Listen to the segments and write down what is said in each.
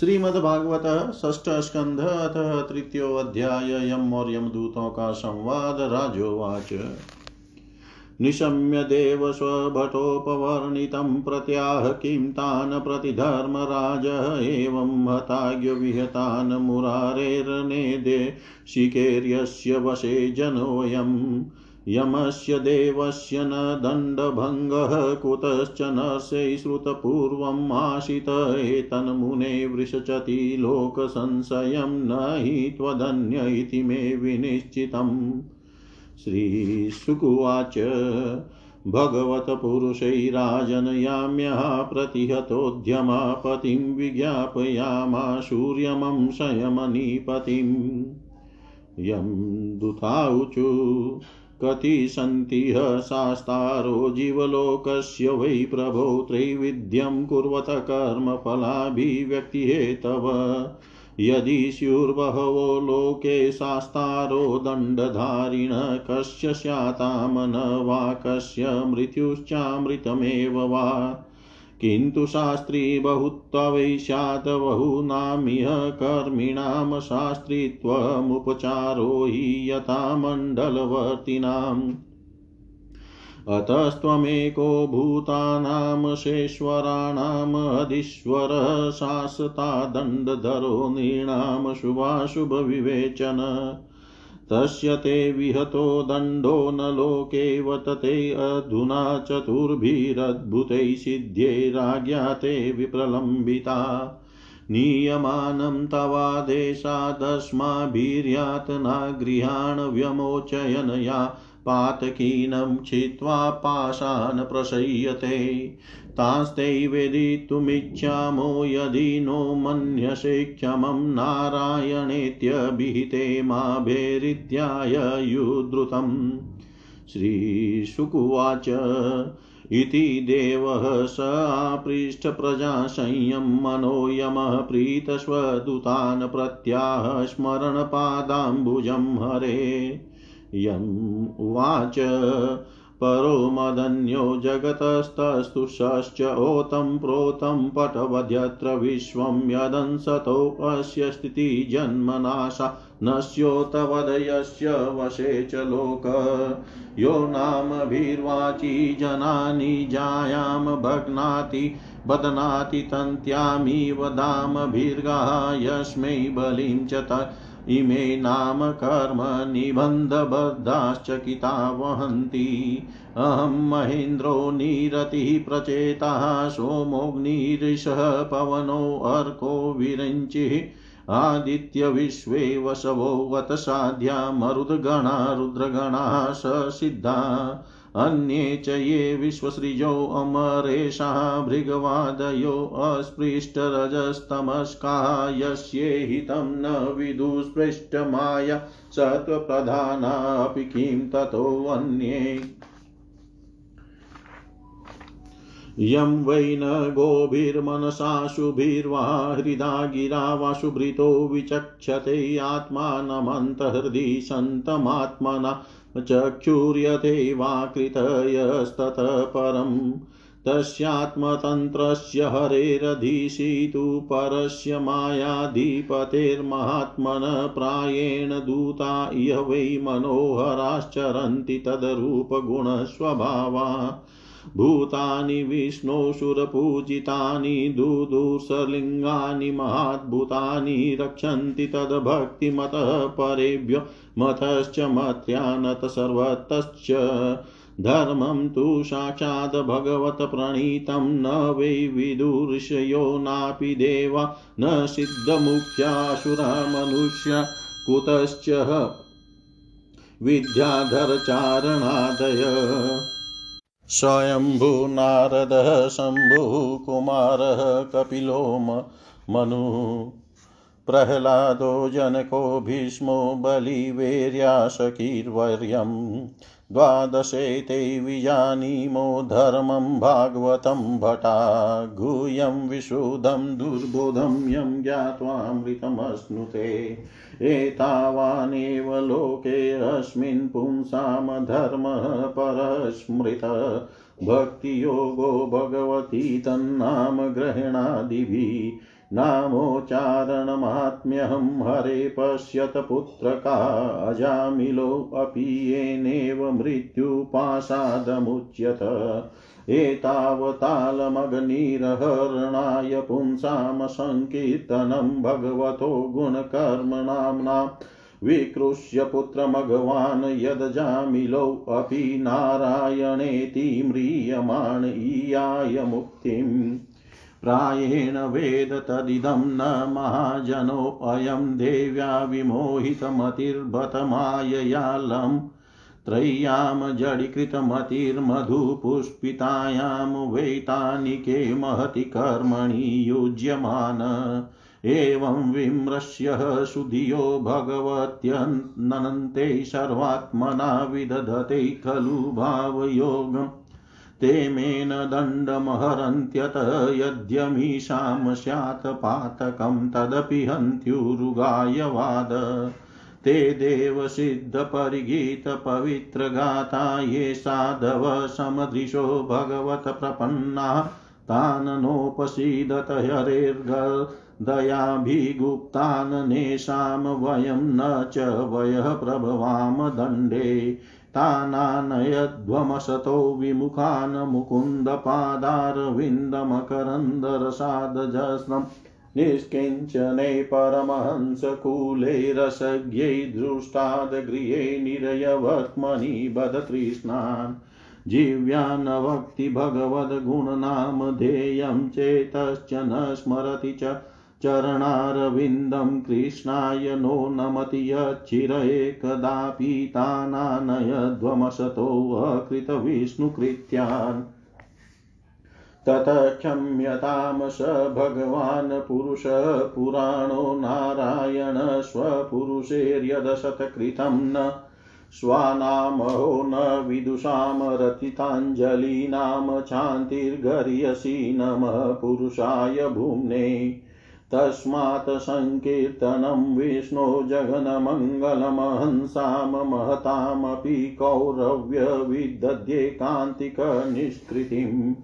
श्रीमद्भागवत षष्ठ स्कंध अतः तृतीयोऽध्याय यम और यमदूतों का संवाद राजोवाच। निशम्य देव स्वभटोपवर्णितं प्रत्याह किं तान् प्रतिधर्मराज एवं हताज्ञ विहतान् मुरारेर्नेदे शिकेर्यस्य वशे जनोऽयम्। यमस्य देवस्य न दण्डभङ्गः, कुतश्च नर्षै श्रुतपूर्वम् आशित। एतन्मुने वृषचति लोकसंशयं न हि त्वदन्य इति मे विनिश्चितम्। श्रीशुकुवाच भगवतपुरुषैराजनयाम्यः प्रतिहतोद्यमा पतिं विज्ञापयामा सूर्यमं संयमनीपतिम् यं दुताऊचु कति सन्ति ह शास्तारो जीवलोकस्य वै प्रभो त्रैविध्यं कुर्वत कर्मफलाभिव्यक्तिहेतव। यदि स्युर्बहवो लोके शास्तारो दण्डधारिण, कस्य स्यातामन वा कस्य मृत्युश्चामृतमेव वा? किन्तु शास्त्री बहुत्वै स्यात् बहूनामिह कर्मिणां शास्त्रीत्वमुपचारो हि यथा मण्डलवर्तिनाम्। अतस्त्वमेको भूतानामशेश्वराणामधीश्वरः शासता दण्डधरो नृणां शुभाशुभविवेचन। तस्य ते विहतो दण्डो न लोकेव तते अधुना चतुर्भिरद्भुतैः सिद्ध्यैराज्ञा ते विप्रलम्बिता। नीयमानं तवादेशादस्माभिर्यातना गृहाण व्यमोचयनया पातकीनं छित्त्वा पाशान् प्रशय्यते तास्ते वेदितुमिच्छामो यदि नो मन्यसे क्षमं नारायणेत्यभिहिते मा भेरिद्याय युद्धृतम्। श्रीशुकुवाच इति देवः स आपृष्ठप्रजासंयं मनोयमः प्रीतस्वदूतान् प्रत्याह स्मरणपादाम्बुजं हरे। यम् उवाच परो मदन्यो जगतस्तस्तुषश्च ओतं प्रोतं पटवध्यत्र विश्वं यदंसतोऽस्य स्थितिजन्मनाशा नश्योतवदयस्य वशे च लोक। यो नामभिर्वाची जनानि जायां भग्नाति, बध्नाति तन्त्यामिव दामभिर्गाः, यस्मै बलिं च इमे नाम कर्म निबन्धबद्धाश्चकिता वहन्ति। अहं महेन्द्रो निरतिः प्रचेताः सोमोऽग्निरिषः पवनोऽर्को विरञ्चिः। आदित्यविश्वे वसवो वतसाध्या, मरुद्गणा रुद्रगणाः ससिद्धा अन्ये च ये विश्वसृजो अमरेशा भृगवादयो अस्पृष्टरजस्तमस्का यस्ये हितं न विदुस्पृष्टमाया सत्त्वप्रधानापि किं ततोऽन्ये यं वै न गोभिर्मनसाशुभिर्वा हृदा गिरा वाशुभृतो विचक्षते आत्मानमन्तहृदि सन्तमात्मना चक्षुर्यते वा कृतयस्ततः परम् तस्यात्मतन्त्रस्य हरेरधीशितु परस्य मायाधिपतेर्महात्मन प्रायेण दूता इह वै मनोहराश्चरन्ति तदरूपगुणस्वभावा। भूतानि विष्णोऽसुरपूजितानि दुदुर्सलिङ्गानि महाद्भुतानि रक्षन्ति तद्भक्तिमतः परेभ्यो मतश्च मत्यानत सर्वतश्च धर्मं तु साक्षात् भगवत्प्रणीतं न वै विदुर्षयो नापि देवा। न सिद्धमुख्यासुरा मनुष्या कुतश्च विद्याधरचारणादय। स्वयम्भुनारदः शम्भुः कुमारः, कपिलो मनु। प्रह्लादो जनको भीष्मो बलिवेर्याशकीर्वर्यम् द्वादशेते विजानीमो धर्मं भागवतं भटा। गुह्यं विशुद्धं दुर्बोधं यं ज्ञात्वामृतमश्नुते एतावानेव लोकेऽस्मिन् पुंसां धर्मः परस्मृत। भक्तियोगो भगवती तन्नाम ग्रहणादिभिः। नामोच्चारणमात्म्यहं हरे पश्यत पुत्रका अजामिलोऽपि येनेव मृत्युपासादमुच्यत। एतावतालमग्निरहरणाय पुंसां सङ्कीर्तनं भगवतो गुणकर्मणाम्ना विकृष्य पुत्रमघवान् यदजामिलोऽपि नारायणेति म्रियमाण ईयाय मुक्तिम्। प्रायेण वेद तदिदं न महाजनोऽयं देव्या विमोहितमतिर्भतमाययालं त्रय्यां जडीकृतमतिर्मधुपुष्पितायां वैतानिके महति कर्मणि युज्यमान। एवं विमृश्य सुधियो भगवत्यनन्ते सर्वात्मना विदधते खलु भावयोगम् ते मेन दण्डमहरन्त्यत यद्यमीषां स्यात् पातकं तदपि हन्त्युरुगायवाद। ते देवसिद्धपरिगीतपवित्रगाता ये साधव समदृशो भगवत्प्रपन्ना तान् नोपसीदत हरेर्गदयाभिगुप्तान् नेषां वयं न च वयः प्रभवाम दण्डे तानानयध्वमसतो विमुखान् मुकुन्दपादारविन्दमकरन्दरसादजस्रम् निष्किञ्चने परमहंसकूले रसज्ञै दृष्टादगृहे निरयवर्त्मनि बदतृष्णान् जीव्यान् वक्ति भगवद्गुणनामधेयं चेतश्च न स्मरति च चरणारविन्दं कृष्णाय नो नमति यच्छिरये कदापि तानानयध्वमसतोऽकृतविष्णुकृत्यान् ततः क्षम्यतां स भगवान् पुरुषः पुराणो नारायण स्वपुरुषेर्यदशतकृतं न। स्वानामहो न विदुषां रथिताञ्जलीनां शान्तिर्गर्यसि नमः पुरुषाय भूम्ने। तस्मात् सङ्कीर्तनं विष्णो जगन्मङ्गलमहंसां महतामपि कौरव्यविदध्ये कान्तिकनिष्कृतिम्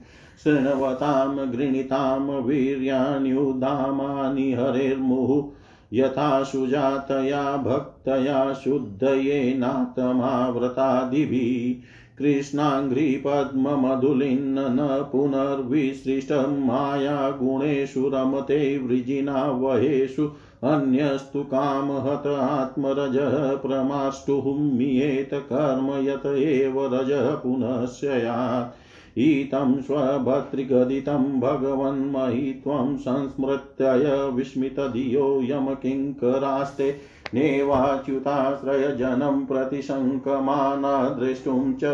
शृण्वतां, गृणीतां वीर्याण्युदामानि हरेर्मुः, यथा सुजातया भक्तया शुद्धयेनात्माव्रतादिभिः कृष्णाङ्घ्रिपद्ममधुलिन्न पुनर्विसृष्टं मायागुणेषु रमते वृजिना वहेषु अन्यस्तु कामहत आत्मरजः प्रमाष्टुहुम्येत कर्म यत एव रजः पुनः स्यात् ईतं स्वभर्तृगदितं भगवन्मयि संस्मृत्य विस्मितधियो यमकिङ्करास्ते नेवाच्युताश्रयजनं प्रतिशङ्कमाना द्रष्टुं च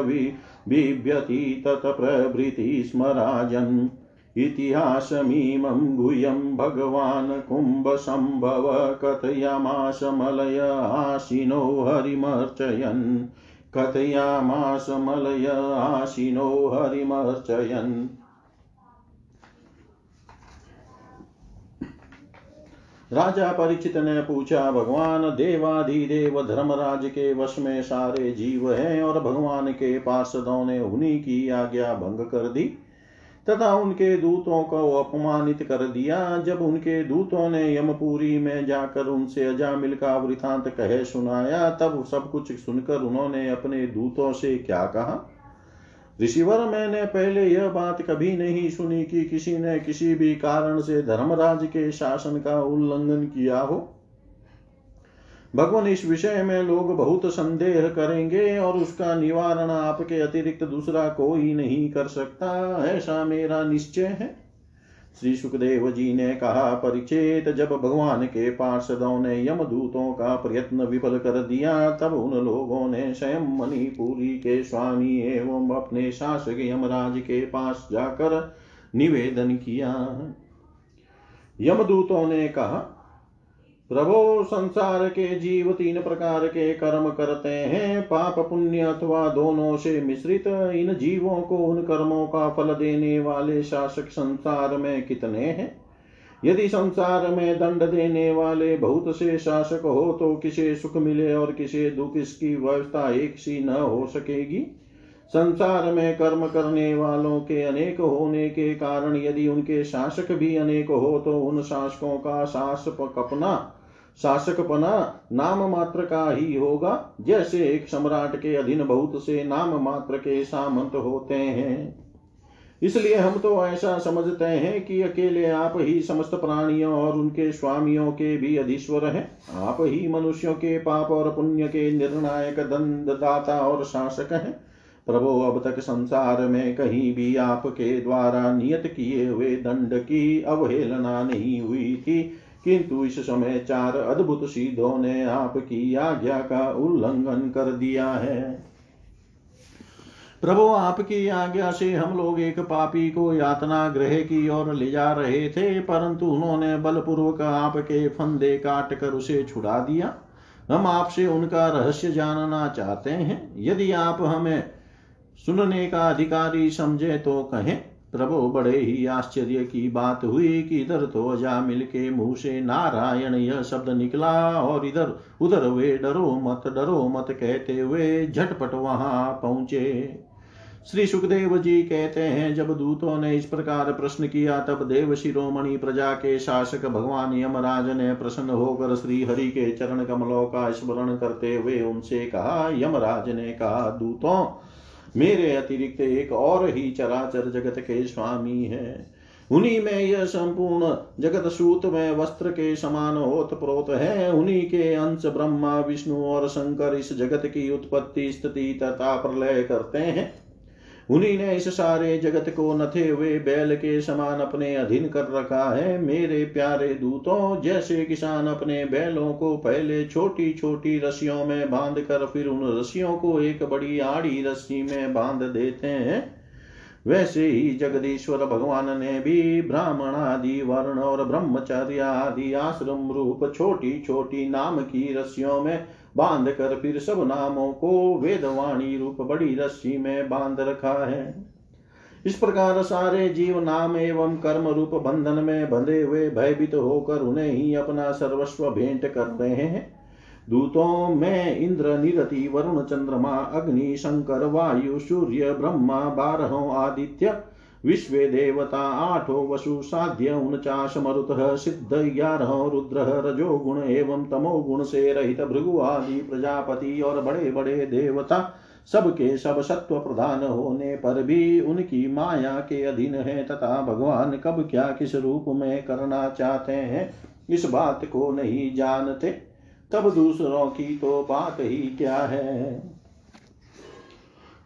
बिभ्यति तत्प्रभृति स्म राजन् इतिहासमीमं गुह्यं भगवान् कुम्भसम्भव कथयामास मलय आशिनो हरिमर्चयन्। कथयामास मलय आशिनो हरिमर्चयन्। राजा परीक्षित ने पूछा, भगवान, देवाधिदेव धर्मराज के वश में सारे जीव हैं और भगवान के पार्षदों ने उन्हीं की आज्ञा भंग कर दी? तथा उनके दूतों को अपमानित कर दिया। जब उनके दूतों ने यमपुरी में जाकर उनसे अजामिल का वृतांत कहे सुनाया, तब सब कुछ सुनकर उन्होंने अपने दूतों से क्या कहा? ऋषिवर, मैंने पहले यह बात कभी नहीं सुनी कि किसी ने किसी भी कारण से धर्मराज के शासन का उल्लंघन किया हो। भगवान इस विषय में लोग बहुत संदेह करेंगे और उसका निवारण आपके अतिरिक्त दूसरा कोई नहीं कर सकता। ऐसा मेरा निश्चय है। श्री सुखदेव जी ने कहा परीक्षित जब भगवान के पार्षदों ने यमदूतों का प्रयत्न विफल कर दिया, तब उन लोगों ने स्वयं मणिपुरी के स्वामी एवं अपने शासक यमराज के पास जाकर निवेदन किया। यमदूतों ने कहा प्रभो संसार के जीव तीन प्रकार के कर्म करते हैं। पाप, पुण्य अथवा दोनों से मिश्रित इन जीवों को उन कर्मों का फल देने वाले शासक संसार में कितने हैं? यदि संसार में दंड देने वाले बहुत से शासक हो तो किसे सुख मिले और किसे दुख? इसकी व्यवस्था एक सी न हो सकेगी। संसार में कर्म करने वालों के अनेक होने के कारण यदि उनके शासक भी अनेक हो तो उन शासकों का शासकपना शासकपना नाम मात्र का ही होगा। जैसे एक सम्राट के अधीन बहुत से नाम मात्र के सामंत होते हैं। इसलिए हम तो ऐसा समझते हैं कि अकेले आप ही समस्त प्राणियों और उनके स्वामियों के भी अधीश्वर हैं। आप ही मनुष्यों के पाप और पुण्य के निर्णायक दंडदाता और शासक हैं। प्रभो, अब तक संसार में कहीं भी आपके द्वारा नियत किए हुए दंड की अवहेलना नहीं हुई थी। किंतु इस समय चार अद्भुत सिद्धों ने आपकी आज्ञा का उल्लंघन कर दिया है। प्रभु, आपकी आज्ञा से हम लोग एक पापी को यातना ग्रह की ओर ले जा रहे थे, परंतु उन्होंने बलपूर्वक आपके फंदे काट कर उसे छुड़ा दिया। हम आपसे उनका रहस्य जानना चाहते हैं। यदि आप हमें सुनने का अधिकारी समझे तो कहें प्रभु बड़े ही आश्चर्य की बात हुई कि इधर तो अजामिल के मुँह से नारायण यह शब्द निकला और इधर उधर वे डरो मत डरो मत कहते हुए झटपट वहाँ पहुँचे। श्री सुखदेव जी कहते हैं, जब दूतों ने इस प्रकार प्रश्न किया, तब देव शिरोमणि प्रजा के शासक भगवान यमराज ने प्रसन्न होकर श्री हरि के चरण कमलों का स्मरण करते हुए उनसे कहा, यमराज ने कहा, दूतों मेरे अतिरिक्त एक और ही चराचर जगत के स्वामी है। उन्हीं में यह संपूर्ण जगत सूत में वस्त्र के समान होत प्रोत है। उन्हीं के अंश ब्रह्मा, विष्णु और शंकर इस जगत की उत्पत्ति, स्थिति, तथा प्रलय करते हैं। उन्हीं ने इस सारे जगत को नथे हुए बैल के समान अपने अधीन कर रखा है। मेरे प्यारे दूतों, जैसे किसान अपने बैलों को पहले छोटी छोटी रस्सियों में बाँध कर फिर उन रस्सियों को एक बड़ी आड़ी रस्सी में बाँध देते हैं। वैसे ही जगदीश्वर भगवान ने भी ब्राह्मण आदि, वर्ण और ब्रह्मचर्य आदि आश्रम रूप छोटी छोटी नाम की रस्सियों में बाँध कर फिर सब नामों को वेदवाणी रूप बड़ी रस्सी में बाँध रखा है। इस प्रकार सारे जीव नाम एवं कर्म रूप बंधन में बंधे हुए भयभीत होकर उन्हें ही अपना सर्वस्व भेंट कर रहे हैं। दूतों में इंद्र निरति, वरुण चंद्रमा, अग्नि, शंकर, वायु, सूर्य, ब्रह्मा, बारह, आदित्य, विश्व देवता, आठो, वसु, साध्य उनचाश मरुत, सिद्ध, ग्यारह, रुद्र रजो गुण एवं तमो गुण से रहित भृगु आदि प्रजापति और बड़े बड़े देवता, सबके सब सत्व प्रधान होने पर भी उनकी माया के अधीन है तथा भगवान कब क्या किस रूप में करना चाहते हैं, इस बात को नहीं जानते। तब दूसरों की तो बात ही क्या है?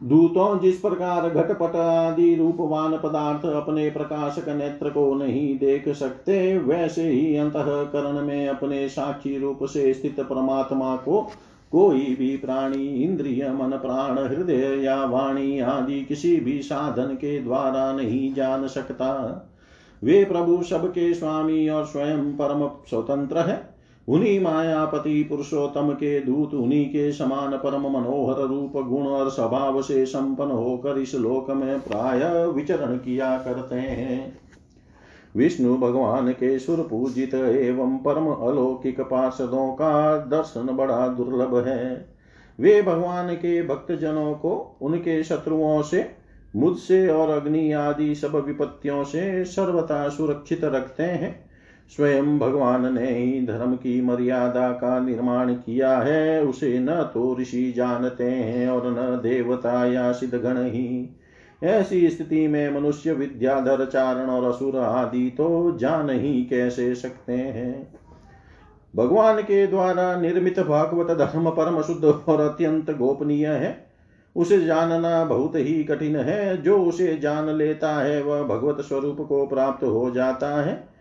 दूतों जिस प्रकार घटपट आदि रूपवान पदार्थ अपने प्रकाशक नेत्र को नहीं देख सकते, वैसे ही अंतकरण में अपने साक्षी रूप से स्थित परमात्मा को कोई भी प्राणी, इंद्रिय, मन, प्राण, हृदय या वाणी आदि किसी भी साधन के द्वारा नहीं जान सकता। वे प्रभु सबके स्वामी और स्वयं परम स्वतंत्र है। उन्हीं मायापति पुरुषोत्तम के दूत, उन्हीं के समान परम मनोहर रूप गुण और स्वभाव से संपन्न होकर इस लोक में प्राय विचरण किया करते हैं। विष्णु भगवान के सुर पूजित एवं परम अलौकिक पार्षदों का दर्शन बड़ा दुर्लभ है। वे भगवान के भक्त जनों को, उनके शत्रुओं से, मुझसे और अग्नि आदि सब विपत्तियों से सर्वथा सुरक्षित रखते हैं। स्वयं भगवान ने ही धर्म की मर्यादा का निर्माण किया है, उसे न तो ऋषि जानते हैं और न देवता या सिद्धगण ही। ऐसी स्थिति में मनुष्य विद्याधर, चारण और असुर आदि तो जान ही कैसे सकते हैं? भगवान के द्वारा निर्मित भागवत धर्म परम शुद्ध और अत्यंत गोपनीय है। उसे जानना बहुत ही कठिन है। जो उसे जान लेता है, वह भगवत स्वरूप को प्राप्त हो जाता है।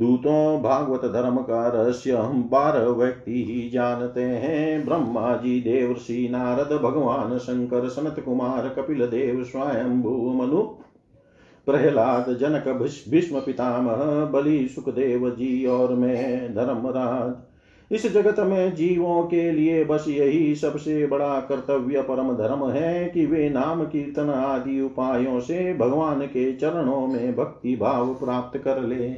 दूतों भागवत धर्म का रहस्य हम बारह व्यक्ति ही जानते हैं। ब्रह्मा जी देवर्षि, नारद, भगवान, शंकर, सनत कुमार, कपिल देव स्वयं मनु, प्रहलाद, जनक भीष्म, पितामह, बलि, सुखदेव जी और मैं, धर्मराज। इस जगत में जीवों के लिए बस यही सबसे बड़ा कर्तव्य परम धर्म है कि वे नाम कीर्तन आदि उपायों से भगवान के चरणों में भक्ति भाव प्राप्त कर ले।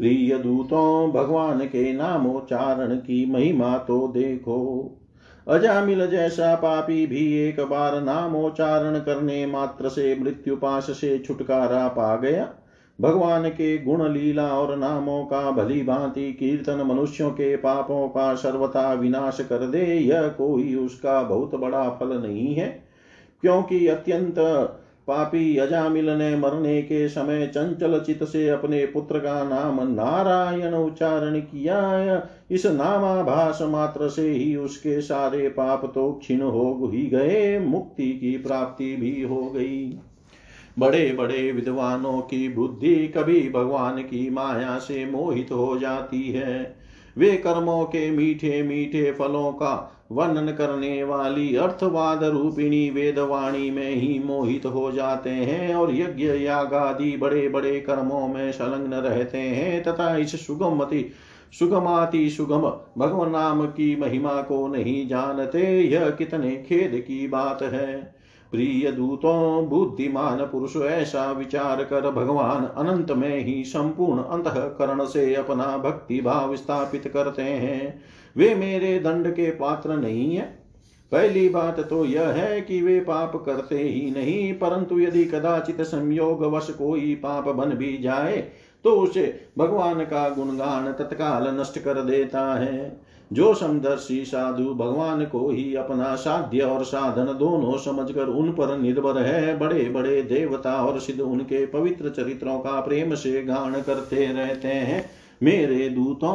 प्रिय दूतों भगवान के नामोच्चारण की महिमा तो देखो। अजामिल जैसा पापी भी एक बार नामोच्चारण करने मात्र से मृत्यु पाश से छुटकारा पा गया। भगवान के गुण लीला और नामों का भली भांति कीर्तन मनुष्यों के पापों का सर्वथा विनाश कर दे, यह कोई उसका बहुत बड़ा फल नहीं है, क्योंकि अत्यंत पापी अजामिल ने मरने के समय चंचल चित से अपने पुत्र का नाम नारायण उच्चारण किया इस नामाभास मात्र से ही उसके सारे पाप तो क्षीण हो ही गए, मुक्ति की प्राप्ति भी हो गई। बड़े बड़े विद्वानों की बुद्धि कभी भगवान की माया से मोहित हो जाती है। वे कर्मों के मीठे मीठे फलों का वर्णन करने वाली अर्थवाद रूपिणी वेदवाणी में ही मोहित हो जाते हैं और यज्ञ याग आदि बड़े बड़े कर्मों में संलग्न रहते हैं तथा इस सुगमति, सुगमाति सुगम भगवान नाम की महिमा को नहीं जानते। यह कितने खेद की बात है। प्रिय दूतों, बुद्धिमान पुरुष, ऐसा विचार कर भगवान अनंत में ही संपूर्ण अंतकरण से अपना भक्ति भाव स्थापित करते हैं। वे मेरे दंड के पात्र नहीं है। पहली बात तो यह है कि वे पाप करते ही नहीं, परंतु यदि कदाचित संयोग वश कोई पाप बन भी जाए तो उसे भगवान का गुणगान तत्काल नष्ट कर देता है। जो समदर्शी साधु भगवान को ही अपना साध्य और साधन दोनों समझकर उन पर निर्भर है बड़े बड़े देवता और सिद्ध उनके पवित्र चरित्रों का प्रेम से गान करते रहते हैं। मेरे दूतों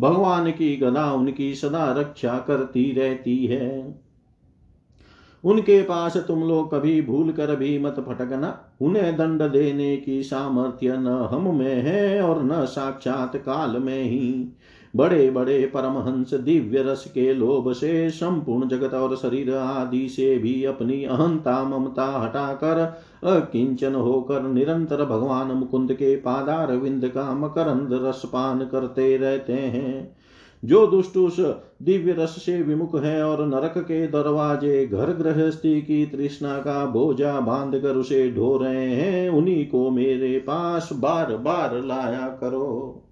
भगवान की गदा उनकी सदा रक्षा करती रहती है। उनके पास तुम लोग कभी भूल कर भी मत फटकना उन्हें दंड देने की सामर्थ्य न हम में है और न साक्षात काल में ही। बड़े बड़े परमहंस दिव्य रस के लोभ से संपूर्ण जगत और शरीर आदि से भी अपनी अहंता ममता हटाकर अकिंचन होकर निरंतर भगवान मुकुंद के पादार विंद का मकरंद रस पान करते रहते हैं। जो दुष्ट उस दिव्य रस से विमुख है और नरक के दरवाजे घर गृहस्थी की तृष्णा का बोझा बाँध कर उसे ढो रहे हैं, उन्हीं को मेरे पास बार बार लाया करो।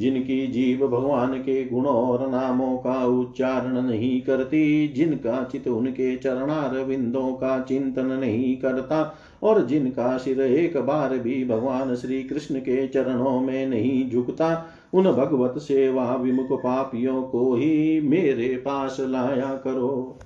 जिनकी जीव भगवान के गुणों और नामों का उच्चारण नहीं करती, जिनका चित उनके चरणार विंदों का चिंतन नहीं करता, और जिनका सिर एक बार भी भगवान श्री कृष्ण के चरणों में नहीं झुकता, उन भगवत सेवा विमुख पापियों को ही मेरे पास लाया करो।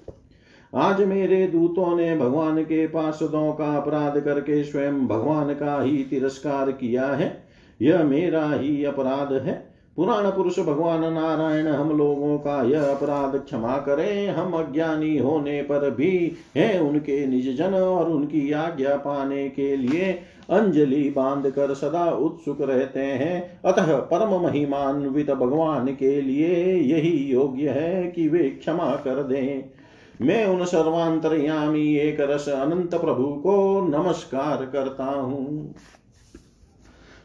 आज मेरे दूतों ने भगवान के पार्षदों का अपराध करके स्वयं भगवान का ही तिरस्कार किया है। यह मेरा ही अपराध है। पुराण पुरुष भगवान नारायण, हम लोगों का यह अपराध क्षमा करें। हम अज्ञानी होने पर भी हैं उनके निज जन और उनकी आज्ञा पाने के लिए। अंजलि बाँध कर सदा उत्सुक रहते हैं। अतः परम महिमान्वित भगवान के लिए यही योग्य है कि वे क्षमा कर दें। मैं उन सर्वांतरयामी एक रस अनंत प्रभु को नमस्कार करता हूँ।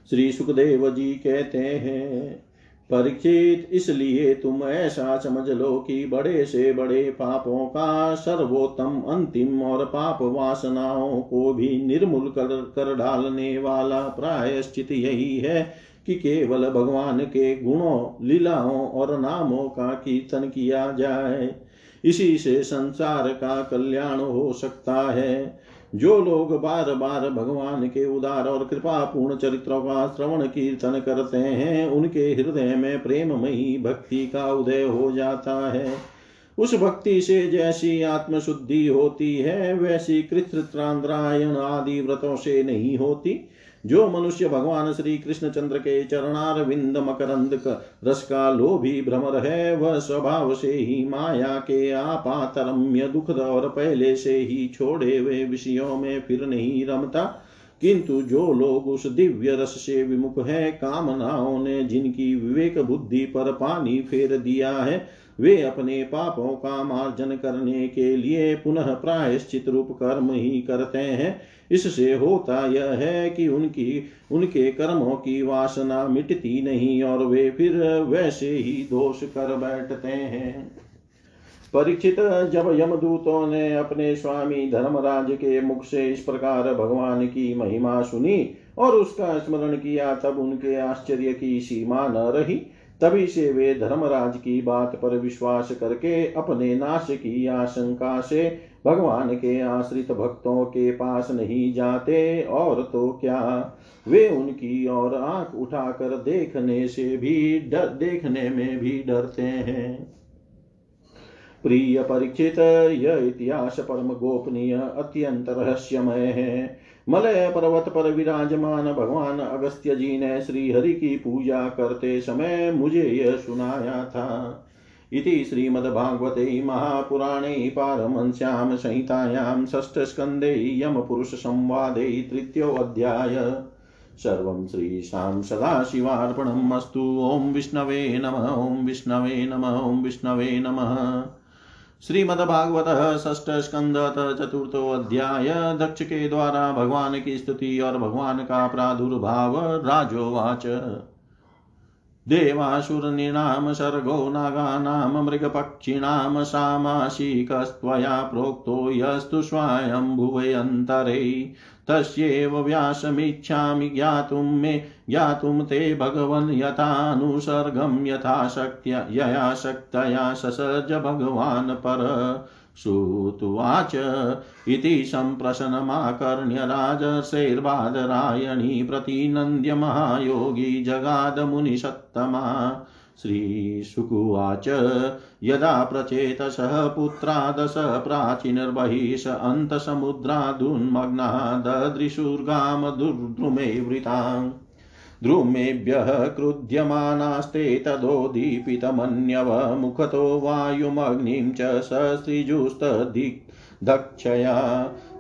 श्री सुखदेव जी कहते हैं परीक्षित इसलिए तुम ऐसा समझ लो कि बड़े से बड़े पापों का सर्वोत्तम, अंतिम और पाप वासनाओं को भी निर्मूल कर कर डालने वाला प्रायश्चित यही है कि केवल भगवान के गुणों, लीलाओं और नामों का कीर्तन किया जाए। इसी से संसार का कल्याण हो सकता है। जो लोग बार बार भगवान के उदार और कृपा पूर्ण चरित्रों का श्रवण कीर्तन करते हैं, उनके हृदय में प्रेममयी भक्ति का उदय हो जाता है। उस भक्ति से जैसी आत्मशुद्धि होती है, वैसी कृत्रांद्रायण आदि व्रतों से नहीं होती। जो मनुष्य भगवान श्री कृष्ण चंद्र के चरणार विंद मकरंद रस का लोभी भ्रमर है, वह स्वभाव से ही माया के आपातरम्य दुख और पहले से ही छोड़े हुए विषयों में फिर नहीं रमता। किंतु जो लोग उस दिव्य रस से विमुख है, कामनाओं ने जिनकी विवेक बुद्धि पर पानी फेर दिया है, वे अपने पापों का मार्जन करने के लिए पुनः प्रायश्चित रूप कर्म ही करते हैं। इससे होता यह है कि उनकी, उनके कर्मों की वासना मिटती नहीं और वे फिर वैसे ही दोष कर बैठते हैं। परीक्षित जब यमदूतों ने अपने स्वामी धर्मराज के मुख से इस प्रकार भगवान की महिमा सुनी और उसका स्मरण किया, तब उनके आश्चर्य की सीमा न रही। तभी से वे धर्मराज की बात पर विश्वास करके अपने नाश की आशंका से भगवान के आश्रित भक्तों के पास नहीं जाते, और तो क्या? वे उनकी ओर आँख उठाकर देखने से भी डर, देखने में भी डरते हैं। प्रिय परीक्षित, यह इतिहास परम गोपनीय, अत्यंत रहस्यमय है। मलय पर्वत पर विराजमान भगवान अगस्त्य जी ने श्री हरि की पूजा करते समय मुझे यह सुनाया था। इति श्रीमद्भागवते महापुराणे पारमंस्यां संहितायां षष्ठस्कन्धे यमपुरुषसंवादे तृतीयोऽध्याय। सर्वं श्रीशां सदाशिवार्पणम् अस्तु। ॐ विष्णवे नमः, ॐ विष्णवे नमः, ॐ विष्णवे नमः। श्रीमद्भागवत षष्ठ स्कंद चतुर्थो दक्ष के द्वारा भगवान की स्तुति और भगवान का प्रादुर्भाव राजोवाच। देवासुरनृणां सर्गो नागानां मृगपक्षिणां सामासिकस्त्वया प्रोक्तो यस्तु स्वायम्भुवयन्तरे। तस्यैव व्यासमिच्छामि ज्ञातुं मे, ज्ञातुं ते भगवन् यथानुसर्गं यथाशक्त्या यया शक्तया ससर्ज भगवान् पर। श्रुत्वाच इति सम्प्रशनमाकर्ण्य राजशैर्बादरायणी प्रतिनन्द्य महायोगी जगादमुनिषत्तमा श्रीशुकुवाच, यदा प्रचेतसः पुत्रादश प्राचीनर्बहिष अन्तसमुद्रादुन्मग्ना ददृशुर्गां दुर्द्रुमे वृताम्। द्रुमेभ्यः क्रुध्यमानास्ते तदोदीपितमन्यव मुखतो वायुमग्निं च ससृजुस्तदिग्धक्षया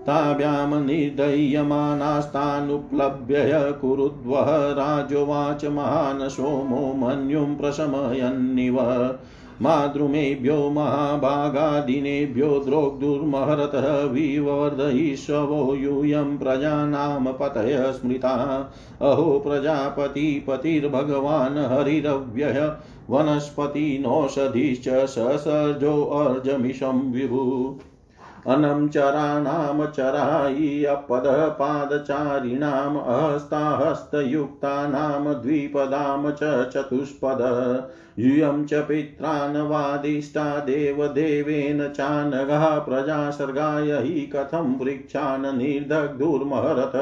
ताभ्यां निर्दह्यमानास्तानुप्लभ्य कुरुद्वः राजोवाच महान् सोमो मन्युं प्रशमयन्निव माद्रुमेभ्यो महाभागादिनेभ्यो द्रोग्दुर्महरतः विवर्धयिष्वो यूयं प्रजानां पतय स्मृता। अहो प्रजापतिपतिर्भगवान् हरिरव्यय वनस्पतिनौषधिश्च ससर्जोऽर्जमिषं विभु। अनं चराणां चराय्यपदपादचारिणाम् हस्ताहस्तयुक्तानां द्विपदां च चतुष्पद। यूयं च वादिष्टा देवदेवेन चानघः प्रजासर्गाय हि कथं वृक्षान् निर्दग्धुर्महरत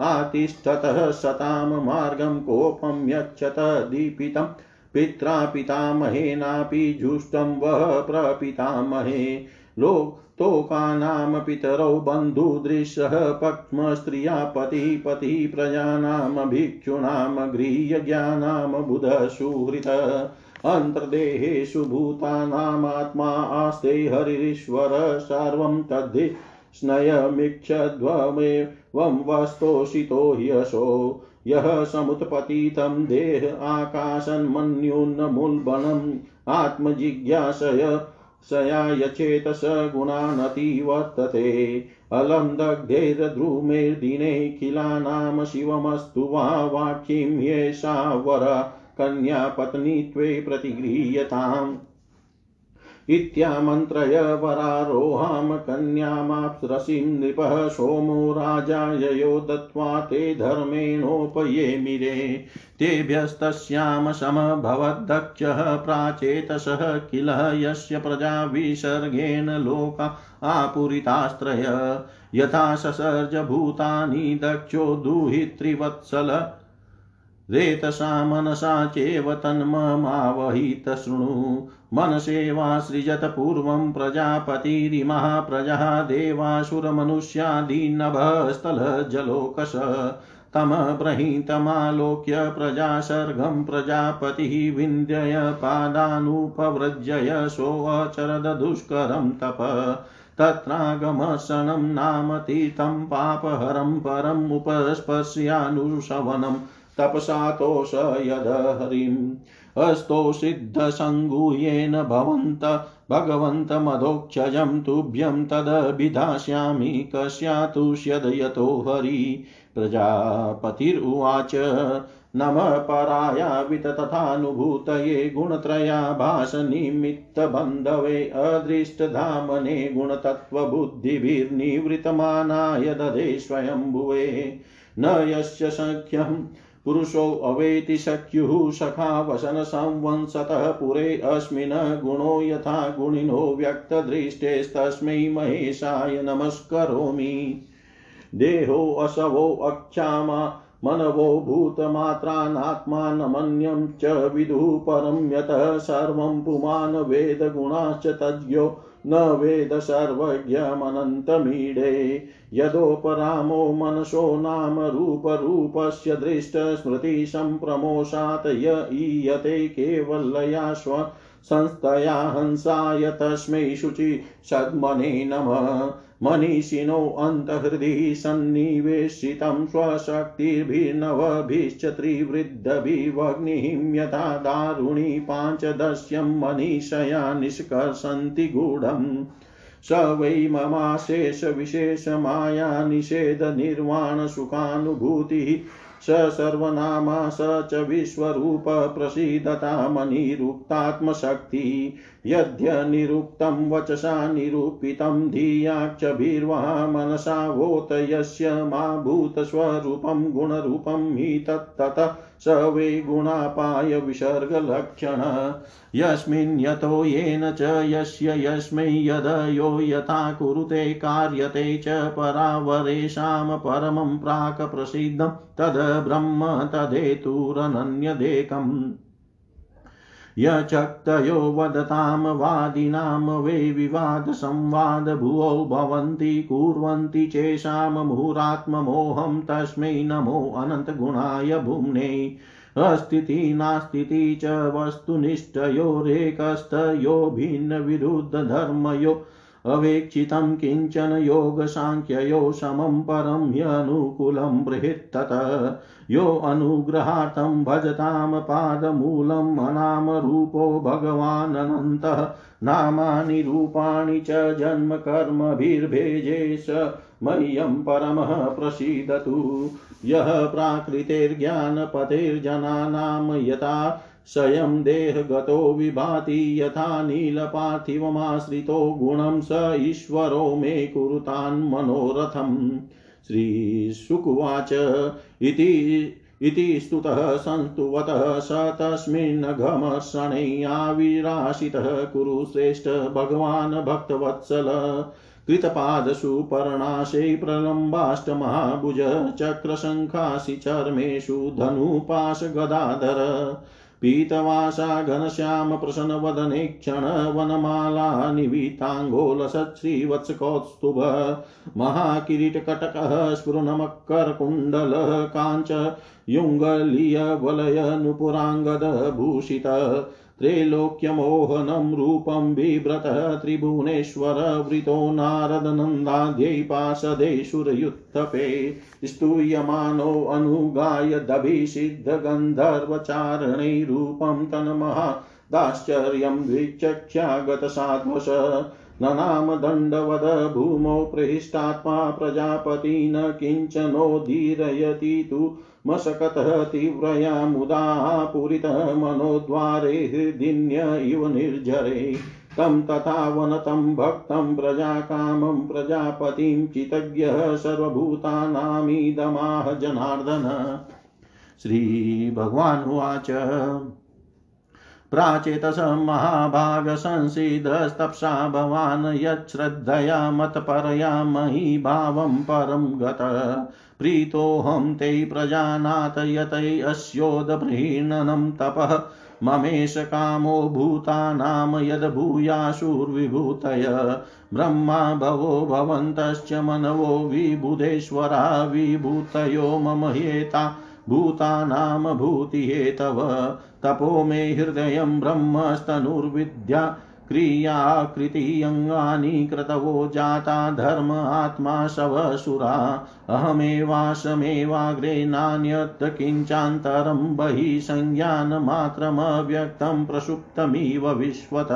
आतिष्ठतः सतां मार्गं कोपं यच्छत दीपितं। पित्रा पितामहेनापि जुष्टं वः प्रपितामहे। लोक तोकानां पितरौ बन्धुदृशः पक्ष्मस्त्रिया पतिपति प्रजानां भिक्षूणां गृह्यज्ञानां बुधसुहृत अन्तर्देहेषु भूतानामात्मा आस्ते हरिरीश्वर सर्वं तद्धि स्नयमिक्षध्वमेवं वस्तोषितो ह्यशो। यः समुत्पतितं देह आकाशन्मन्युन्मूल्बणम् आत्मजिज्ञासय सयायचेतस गुणानतिवर्तते। अलं दग्धैर्द्रुमेर्दिने किलानां शिवमस्तु वा वाक्यं येषा वर। कन्यापत्नीत्वे प्रतिगृह्यताम्। इत्यामन्त्रय वरारोहां कन्यामाप्सरसिं नृपः सोमो राजा ययो दत्त्वा ते धर्मेणोपयेमिरे। तेभ्यस्तस्यां समभवद्दक्षः प्राचेतसः किल यस्य प्रजाविसर्गेण लोका आपुरितास्त्रय। यथा ससर्ज भूतानि दक्षो दुहित्रिवत्सल। रेतसा मनसा चेव तन्ममावहित मनसेवासृजत पूर्वं प्रजापतिरिमः प्रजः देवासुरमनुष्यादीनभस्थलजलोकश तमब्रहीतमालोक्य प्रजासर्गं प्रजापतिः विन्द्यय पादानुपव्रजय सोऽचरदुष्करं तप तत्रागमशनं नाम तीर्थं पापहरं परमुपस्पर्श्यानुशवनम् तपसातोष यदहरिम् अस्तोषिद्धसङ्गूह्येन भवन्त भगवन्तमधोक्षजं तुभ्यं तदभिधास्यामि कस्यातुष्यद यतो हरि। प्रजापतिरुवाच नमः पराया विततथानुभूतये गुणत्रयाभासनिमित्तबन्धवे अदृष्टधामने गुणतत्त्वबुद्धिभिर्निवृतमानाय दधे स्वयंभुवे न यस्य सख्यं पुरुषो अवेति शक्युः सखा वसन संवंसतः पुरे अस्मिन् गुणो यथा गुणिनो व्यक्तदृष्टेस्तस्मै महेशाय नमस्करोमि। देहोऽसवो अक्षामा मनवो भूतमात्रानात्मानमन्यं च विदुः परं यतः सर्वं पुमान् वेदगुणाश्च तज्ञो न वेद सर्वज्ञमनन्तमीडे यदोपरामो मनसो नाम रूपरूपस्य दृष्टस्मृतिसम्प्रमोषात् य ईयते केवलया स्व संस्थया हंसाय तस्मै शुचि सद्मने नमः। मनीषिणो अन्तहृदि सन्निवेशितं स्वशक्तिर्भिर्नवभिश्च त्रिवृद्धभिवग्निं यथा दारुणी पाञ्चदश्यं मनीषया निष्कर्षन्ति गूढम् स वै ममाशेषविशेषमाया निषेधनिर्वाणसुखानुभूतिः स सर्वनामा, स च विश्वरूप, प्रसीदता मनिरुक्तात्मशक्ति यद्यनिरुक्तं वचसा निरूपितं धियाक्षभिर्वा मनसा वोत यस्य मा भूतस्वरूपं गुणरूपं हि तत्ततः स वै गुणापाय विसर्गलक्षण। यस्मिन् यतो येन च यस्य यस्मै यदयो यथा कुरुते कार्यते च परावरेषां परमं प्राक् प्रसिद्धं तद् ब्रह्म तदेतुरनन्यदेकम्। यचक्तयो वदतां वादिनां वे विवादसंवाद भुवौ भवन्ति कुर्वन्ति चेषां मुहुरात्ममोहं तस्मै नमो अनन्तगुणाय भुम्ने। अस्तिति नास्तिति च वस्तुनिष्ठयोरेकस्तयो भिन्नविरुद्धधर्मयो अवेक्षितं किंचन योगसाङ्ख्ययो समं परं ह्यनुकूलं बृहत्तत। यो अनुग्रहार्थं भजतां पादमूलम् अनामरूपो भगवानन्तः नामानि रूपाणि च जन्मकर्मभिर्भेजे स मह्यं परमः प्रसीदतु। यः प्राकृतिर्ज्ञानपतिर्जनानां यथा स्वयं देहगतो विभाति यथा नीलपार्थिवमाश्रितो गुणं स ईश्वरो मे कुरुतान् मनोरथम्। श्रीशुकुवाच। इति इति स्तुतः संस्तुवतः स तस्मिन्नघमर्षणैयाविराशितः कुरु श्रेष्ठ भगवान् भक्तवत्सल। कृतपादसुपर्णाशै प्रलम्बाष्टमहाभुज चक्रशङ्खासि चर्मेषु धनुपाशगदाधर। पीतवासा घनश्याम प्रसन्नवदने क्षणवनमाला निवीताङ्गोलसच्छ्रीवत्सकौस्तुभ महाकिरीटकटकः स्फुरनमकरकुण्डलः काञ्च युङ्गलीयवलयनुपुराङ्गदभूषितः। त्रैलोक्यमोहनं रूपं बिभ्रतः त्रिभुवनेश्वरवृतो नारदनन्दाद्यै पाशदैशुरयुत्थपे स्तूयमानोऽनुगायदभिषिद्धगन्धर्वचारणैरूपं तन्महादाश्चर्यं द्विचक्ष्यागतसाध्वश ननामदण्डवद भूमौ प्रहिष्टात्मा प्रजापति न किञ्चनोदीरयति तु मशकतः तीव्रया मुदा पूरितः मनोद्वारे हृदिन्य इव निर्झरे। तं तथा वनतं भक्तं प्रजाकामं प्रजापतिं चितज्ञः सर्वभूतानामीदमाह जनार्दन। श्रीभगवानुवाच। प्राचेतस महाभागसंसिधस्तप्सा भवान् यच्छ्रद्धया मत्परया मयि भावं परं गत। प्रीतोऽहं ते प्रजानाथ यतै अस्योदप्रीणनं तपः। ममेश कामो भूतानां यद्भूयाशुर्विभूतय। ब्रह्मा भवो भवन्तश्च मनवो विबुधेश्वरा विभूतयो मम हेता। भूतानां भूतिहेतव तपो मे हृदयं ब्रह्मस्तनुर्विद्या क्रियाकृतियङ्गानि क्रतवो जाता धर्म आत्मा शवसुरा। अहमेवाशमेवाग्रे नान्यत् किञ्चान्तरं बहिः संज्ञानमात्रमव्यक्तं प्रसुप्तमिव विश्वत।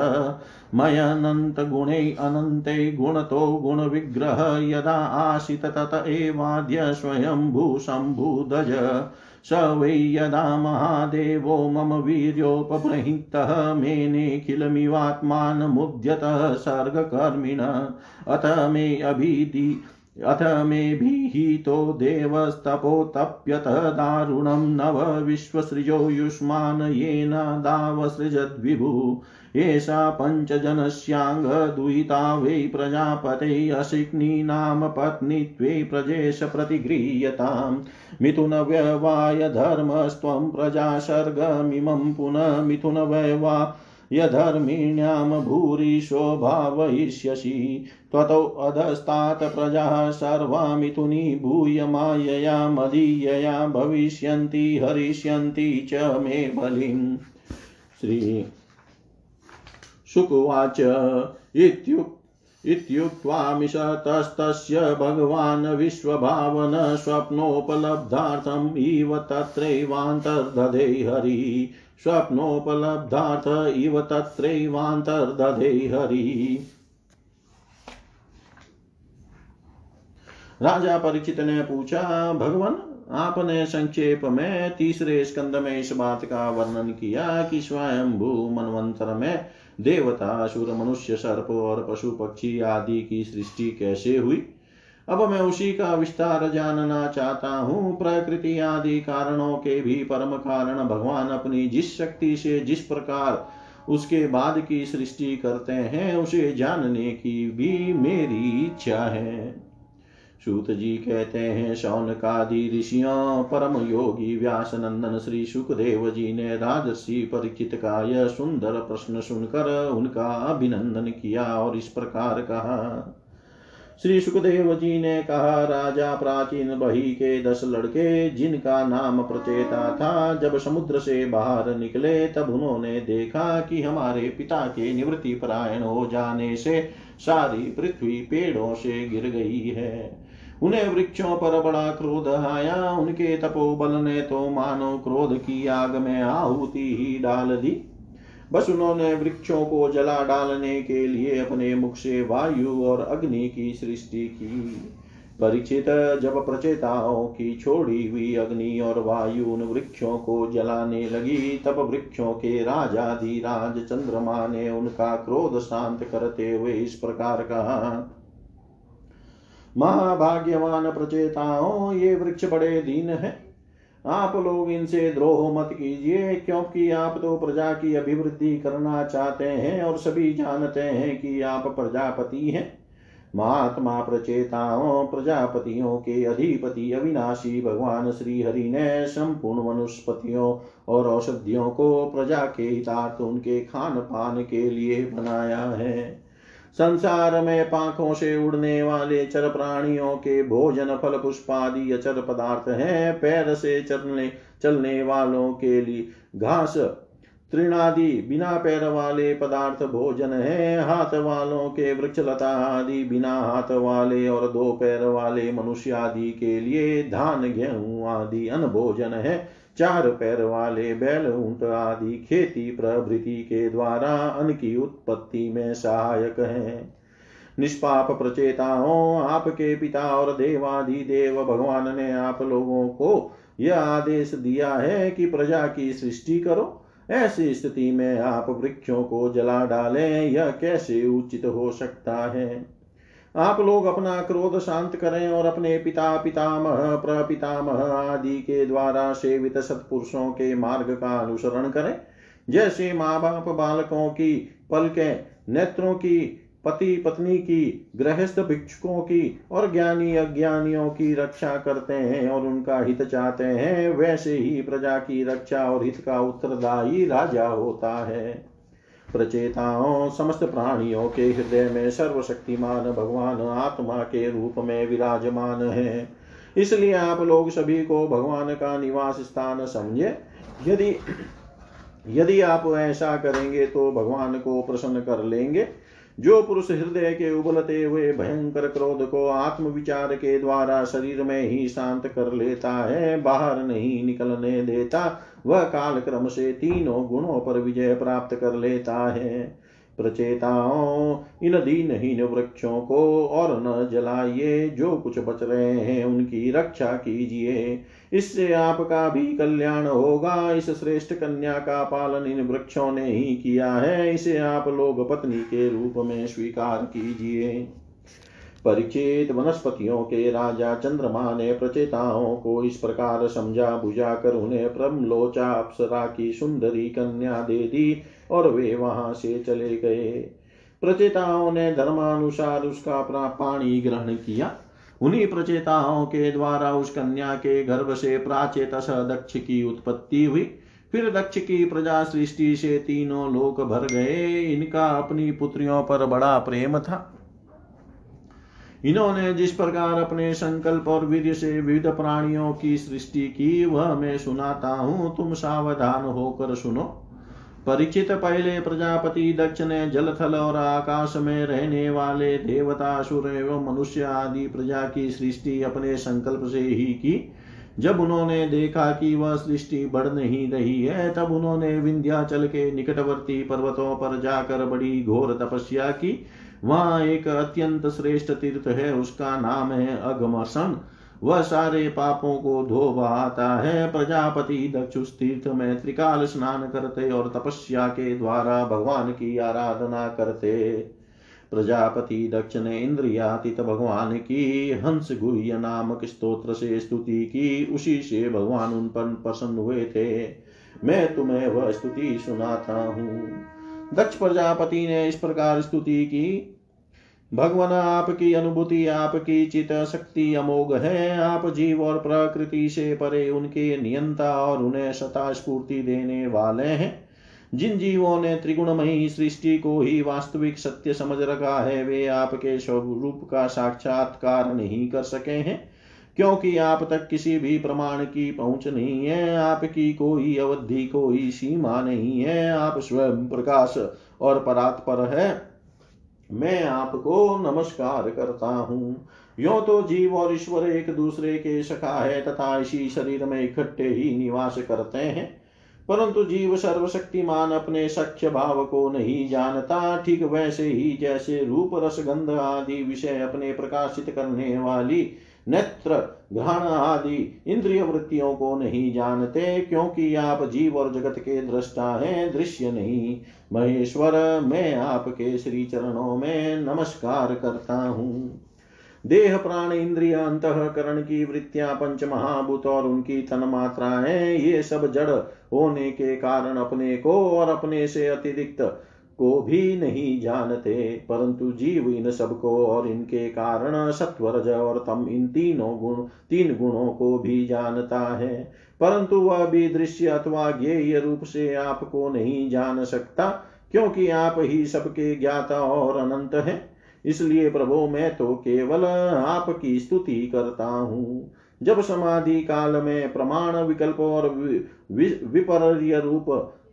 मयनन्तगुणे अनन्ते गुणतो गुणविग्रह यदा आशित तत एवाद्य स्वयम्भूशम्भुदज स वै यदा महादेवो मम वीर्योपबृहितः मेनेऽखिलमिवात्मानमुद्यतः सर्गकर्मिण। अथ मे अभिधि अथ मे भीहितो देवस्तपोतप्यत दारुणं नव विश्वसृजो युष्मान् येन दावसृजद्विभु। एषा पञ्चजनस्याङ्गदुहिता वै प्रजापते अशिग्नि नाम पत्नीत्वे प्रजेश प्रतिगृह्यताम्। मिथुनव्यवाय धर्मस्त्वं प्रजासर्गमिमं पुनः मिथुनव्यवा यधर्मिण्यां भूरिशो भावयिष्यसि। त्वतौ अधस्तात् प्रजाः सर्वा मिथुनी भूय मायया मदीयया भविष्यन्ति, हरिष्यन्ति च मे बलिम्। श्री शुकुवाच इत्युक् इत्युक्त्वामिषतस्तस्य भगवान् विश्वभावन स्वप्नोपलब्धार्थम् इव तत्रैवान्तर्दधे हरिः। स्वप्नोपलब्धार्थ इव तत्रैवान्तर्दधे हरि। राजा परिचित ने पूछा, भगवान, आपने संक्षेप में तीसरे स्कंद में इस बात का वर्णन किया कि स्वयंभू मनवंतर में देवता, असुर, मनुष्य, सर्प और पशु पक्षी आदि की सृष्टि कैसे हुई? अब मैं उसी का विस्तार जानना चाहता हूँ। प्रकृति आदि कारणों के भी परम कारण भगवान अपनी जिस शक्ति से जिस प्रकार उसके बाद की सृष्टि करते हैं, उसे जानने की भी मेरी इच्छा है। सूत जी कहते हैं शौन शौनकादि ऋषियों, परम योगी व्यास नंदन श्री सुखदेव जी ने राजसी परिचित का यह सुंदर प्रश्न सुनकर उनका अभिनंदन किया और इस प्रकार कहा, श्री सुखदेव जी ने कहा, राजा प्राचीन बही के दस लड़के, जिनका नाम प्रचेता था, जब समुद्र से बाहर निकले, तब उन्होंने देखा कि हमारे पिता के निवृत्ति परायण हो जाने से सारी पृथ्वी पेड़ों से गिर गई है। उन्हें वृक्षों पर बड़ा क्रोध आया, उनके तपोबल ने तो मानो क्रोध की आग में आहुति ही डाल दी। बस उन्होंने वृक्षों को जला डालने के लिए अपने मुख से वायु और अग्नि की सृष्टि की। परिचित जब प्रचेताओं की छोड़ी हुई अग्नि और वायु उन वृक्षों को जलाने लगी, तब वृक्षों के राजा धीराज चंद्रमा ने उनका क्रोध शांत करते हुए इस प्रकार कहा महाभाग्यवान प्रचेताओं, ये वृक्ष बड़े दीन है। आप लोग इनसे द्रोह मत कीजिए, क्योंकि आप तो प्रजा की अभिवृद्धि करना चाहते हैं और सभी जानते हैं कि आप प्रजापति हैं। महात्मा प्रचेताओं, प्रजापतियों के अधिपति अविनाशी भगवान श्री हरि ने संपूर्ण वनुस्पतियों और औषधियों को प्रजा के हितार्थ उनके खान पान के लिए बनाया है। संसार में पाखों से उड़ने वाले चर प्राणियों के भोजन फल पुष्पादि अचर पदार्थ हैं। पैर से चलने चलने वालों के लिए घास तृणादि बिना पैर वाले पदार्थ भोजन है, हाथ वालों के वृक्ष लता आदि बिना हाथ वाले और दो पैर वाले मनुष्य आदि के लिए धान, गेहूँ आदि अन्न भोजन है। चार पैर वाले बैल, ऊँट आदि खेती प्रभृति के द्वारा अन्न की उत्पत्ति में सहायक है। निष्पाप प्रचेताओं, आपके पिता और देवादि देव भगवान ने आप लोगों को यह आदेश दिया है कि प्रजा की सृष्टि करो। ऐसी स्थिति में आप वृक्षों को जला डालें, यह कैसे उचित हो सकता है? आप लोग अपना क्रोध शांत करें और अपने पिता पितामह, प्रपितामह आदि के द्वारा सेवित सत्पुरुषों के मार्ग का अनुसरण करें। जैसे माँ बाप बालकों की पलकें, नेत्रों की पति पत्नी की, गृहस्थ भिक्षुकों की और ज्ञानी अज्ञानियों की रक्षा करते हैं और उनका हित चाहते हैं, वैसे ही प्रजा की रक्षा और हित का उत्तरदायी राजा होता है। प्रचेताओं, समस्त प्राणियों के हृदय में सर्वशक्तिमान भगवान आत्मा के रूप में विराजमान है। इसलिए आप लोग सभी को भगवान का निवास स्थान समझे। यदि यदि आप ऐसा करेंगे तो भगवान को प्रसन्न कर लेंगे। जो पुरुष हृदय के उबलते हुए भयंकर क्रोध को आत्म विचार के द्वारा शरीर में ही शांत कर लेता है, बाहर नहीं निकलने देता, वह काल क्रम से तीनों गुणों पर विजय प्राप्त कर लेता है। प्रचेताओं इन दीनहीन वृक्षों को और न जलाइए, जो कुछ बच रहे हैं उनकी रक्षा कीजिए। इससे आपका भी कल्याण होगा। इस श्रेष्ठ कन्या का पालन इन वृक्षों ने ही किया है। इसे आप लोग पत्नी के रूप में स्वीकार कीजिए। परिचित वनस्पतियों के राजा चंद्रमा ने प्रचेताओं को इस प्रकार समझा बुझा कर उन्हें प्रमलोचा अप्सरा की सुंदरी कन्या दे दी। और वे वहाँ से चले गए। प्रचेताओं ने धर्मानुसार उसका पाणी ग्रहण किया। उन्हीं प्रचेताओं के द्वारा उस कन्या के गर्भ से प्राचेत दक्ष की उत्पत्ति हुई। फिर दक्ष की प्रजा सृष्टि से तीनों लोक भर गए। इनका अपनी पुत्रियों पर बड़ा प्रेम था। इन्होंने जिस प्रकार अपने संकल्प और वीर से विविध प्राणियों की सृष्टि की, वह मैं सुनाता हूँ। तुम सावधान होकर सुनो। परिचित पहले प्रजापति दक्ष ने जल थल और आकाश में रहने वाले देवता सुर एवं मनुष्य आदि प्रजा की सृष्टि अपने संकल्प से ही की। जब उन्होंने देखा कि वह सृष्टि बढ़ नहीं रही है, तब उन्होंने विंध्याचल के निकटवर्ती पर्वतों पर जाकर बड़ी घोर तपस्या की। वहाँ एक अत्यंत श्रेष्ठ तीर्थ है, उसका नाम है अगमसन। वह सारे पापों को धो बहाता है। प्रजापति दक्ष तीर्थ में त्रिकाल स्नान करते और तपस्या के द्वारा भगवान की आराधना करते। प्रजापति दक्ष ने इंद्रियातीत भगवान की, हंस गुह्य नामक स्त्रोत्र से स्तुति की। उसी से भगवान उन पर प्रसन्न हुए थे। मैं तुम्हें वह स्तुति सुनाता हूँ। दक्ष प्रजापति ने इस प्रकार स्तुति की। भगवान आपकी अनुभूति, आपकी चित शक्ति अमोघ है। आप जीव और प्रकृति से परे उनके नियंता और उन्हें सता स्फूर्ति देने वाले हैं। जिन जीवों ने त्रिगुणमयी सृष्टि को ही वास्तविक सत्य समझ रखा है, वे आपके स्वरूप का साक्षात्कार नहीं कर सके हैं, क्योंकि आप तक किसी भी प्रमाण की पहुँच नहीं है। आपकी कोई अवधि, कोई सीमा नहीं है। आप स्वयं प्रकाश और परात्पर है। मैं आपको नमस्कार करता हूँ। यो तो जीव और ईश्वर एक दूसरे के सखा है तथा इसी शरीर में इकट्ठे ही निवास करते हैं। परंतु जीव सर्वशक्तिमान अपने सख्य भाव को नहीं जानता, ठीक वैसे ही जैसे रूप रस गंध आदि विषय अपने प्रकाशित करने वाली नेत्र, घ्राण आदि इंद्रिय वृत्तियों को नहीं जानते, क्योंकि आप जीव और जगत के दृष्टा हैं, दृश्य नहीं। महेश्वर, मैं आपके श्री चरणों में नमस्कार करता हूँ। देह, प्राण, इंद्रिय, अंतकरण की वृत्तियाँ, पंच महाभूत और उनकी तन मात्राएँ, ये सब जड़ होने के कारण अपने को और अपने से अतिरिक्त को भी नहीं जानते, परंतु जीव इन सबको और इनके कारण सत्वरज और तम इन तीनों गुण, तीन गुणों को भी जानता है। परंतु वह भी दृश्य अथवा ज्ञेय रूप से आपको नहीं जान सकता, क्योंकि आप ही सबके ज्ञाता और अनंत है। इसलिए प्रभु, मैं तो केवल आपकी स्तुति करता हूँ। जब समाधि काल में प्रमाण विकल्प और विपर्य रूप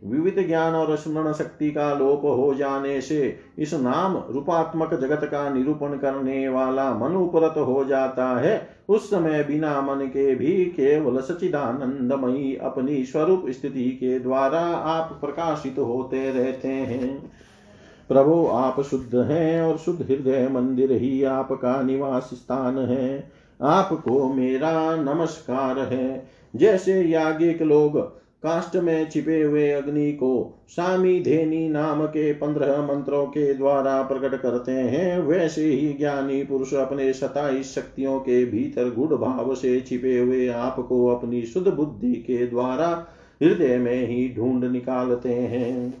विविध ज्ञान और स्मरण शक्ति का लोप हो जाने से इस नाम रूपात्मक जगत का निरूपण करने वाला मन उपरत हो जाता है। उस समय बिना मन के भी केवल सचिदानंदमयी अपनी स्वरूप स्थिति के द्वारा आप प्रकाशित होते रहते हैं। प्रभु, आप शुद्ध हैं और शुद्ध हृदय मंदिर ही आपका निवास स्थान है। आपको मेरा नमस्कार है। जैसे याज्ञिक लोग काष्ट में छिपे हुए अग्नि को सामी धेनी नाम के पंद्रह मंत्रों के द्वारा प्रकट करते हैं। वैसे ही ज्ञानी पुरुष अपने सताइस शक्तियों के भीतर गुड़ भाव से छिपे हुए आपको अपनी शुद्ध बुद्धि के द्वारा हृदय में ही ढूंढ निकालते हैं।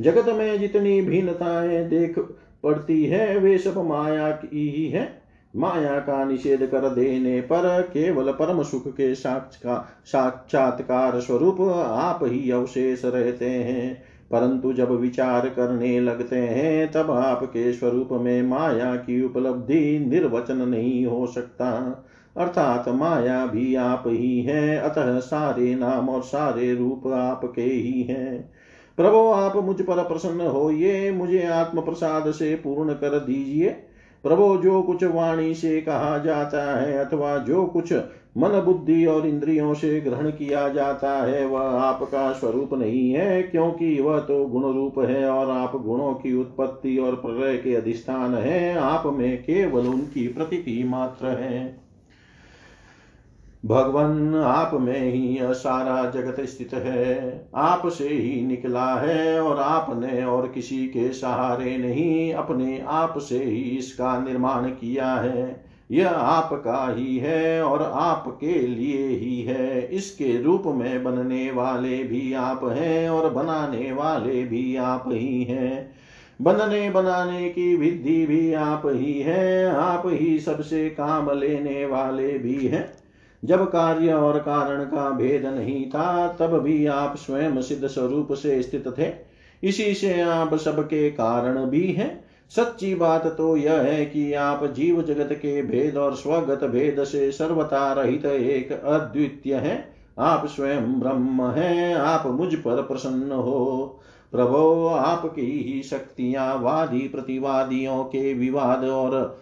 जगत में जितनी भिन्नताएँ देख पड़ती है, वे सब माया की ही है। माया का निषेध कर देने पर केवल परम सुख के साक्षात्कार स्वरूप आप ही अवशेष रहते हैं। परंतु जब विचार करने लगते हैं, तब आपके स्वरूप में माया की उपलब्धि निर्वचन नहीं हो सकता। अर्थात माया भी आप ही हैं, अतः सारे नाम और सारे रूप आपके ही हैं। प्रभो, आप मुझ पर प्रसन्न होइए, मुझे आत्म प्रसाद से पूर्ण कर दीजिए। प्रभो, जो कुछ वाणी से कहा जाता है अथवा जो कुछ मन बुद्धि और इंद्रियों से ग्रहण किया जाता है, वह आपका स्वरूप नहीं है, क्योंकि वह तो गुण रूप है और आप गुणों की उत्पत्ति और प्रलय के अधिष्ठान है। आप में केवल उनकी प्रतीति मात्र है। भगवान आप में ही यह सारा जगत स्थित है। आप से ही निकला है और आपने और किसी के सहारे नहीं, अपने आप से ही इसका निर्माण किया है। यह आपका ही है और आपके लिए ही है। इसके रूप में बनने वाले भी आप हैं और बनाने वाले भी आप ही हैं। बनने बनाने की विधि भी आप ही है। आप ही सबसे काम लेने वाले भी हैं। जब कार्य और कारण का भेद नहीं था, तब भी आप स्वयं सिद्ध स्वरूप से स्थित थे। इसी से आप सबके कारण भी हैं। सच्ची बात तो यह है कि आप जीव जगत के भेद और स्वगत भेद से सर्वता रहित एक अद्वितीय है। आप स्वयं ब्रह्म हैं, आप मुझ पर प्रसन्न हो। प्रभो, आपकी ही शक्तियाँ, वादी प्रतिवादियों के विवाद और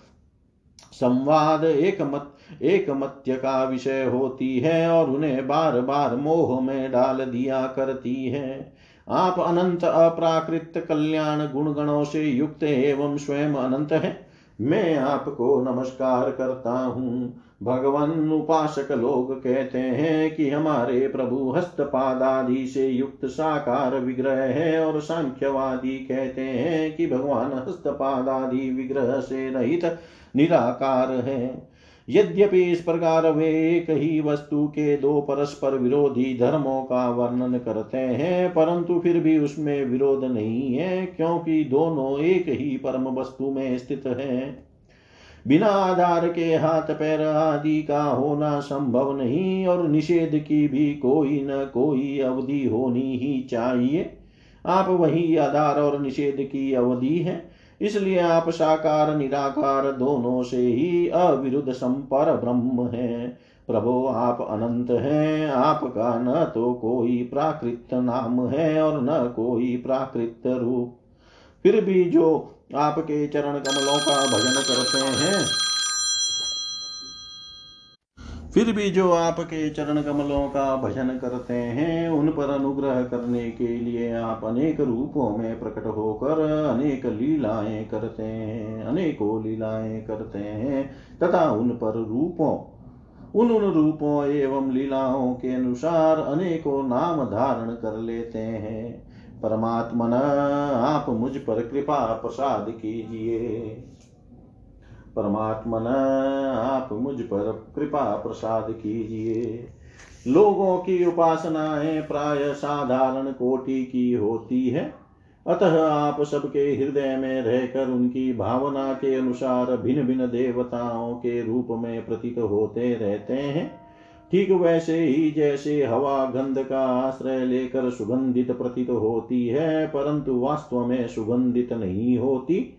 संवाद एक मत एक मत्य का विषय होती है और उन्हें बार बार मोह में डाल दिया करती है। आप अनंत अप्राकृत कल्याण गुण गणों से युक्त एवं स्वयं अनंत है। मैं आपको नमस्कार करता हूँ। भगवान उपासक लोग कहते हैं कि हमारे प्रभु हस्तपाद आदि से युक्त साकार विग्रह है और सांख्यवादी कहते हैं कि भगवान हस्तपाद आदि विग्रह से रहित निराकार है। यद्यपि इस प्रकार वे एक ही वस्तु के दो परस्पर विरोधी धर्मों का वर्णन करते हैं, परंतु फिर भी उसमें विरोध नहीं है, क्योंकि दोनों एक ही परम वस्तु में स्थित है। बिना आधार के हाथ, पैर आदि का होना संभव नहीं, और निषेध की भी कोई न कोई अवधि होनी ही चाहिए। आप वही आधार और निषेध की अवधि है। इसलिए आप साकार, निराकार दोनों से ही अविरुद्ध संपर ब्रह्म है। प्रभो, आप अनंत हैं। आपका न तो कोई प्राकृत नाम है और न कोई प्राकृत रूप। फिर भी जो आपके चरण कमलों का भजन करते हैं फिर भी जो आपके चरण कमलों का भजन करते हैं, उन पर अनुग्रह करने के लिए आप अनेक रूपों में प्रकट होकर अनेक लीलाएँ करते हैं, अनेकों लीलाएँ करते हैं, तथा उन पर रूपों, उन उन रूपों एवं लीलाओं के अनुसार अनेकों नाम धारण कर लेते हैं। परमात्मन, आप मुझ पर कृपा प्रसाद कीजिए। परमात्मन, आप मुझ पर कृपा प्रसाद कीजिए। लोगों की उपासनाएँ प्राय साधारण कोटि की होती है। अतः आप सबके हृदय में रहकर उनकी भावना के अनुसार भिन्न भिन्न देवताओं के रूप में प्रतीत होते रहते हैं। ठीक वैसे ही जैसे हवा गंध का आश्रय लेकर सुगंधित प्रतीत होती है, परंतु वास्तव में सुगंधित नहीं होती।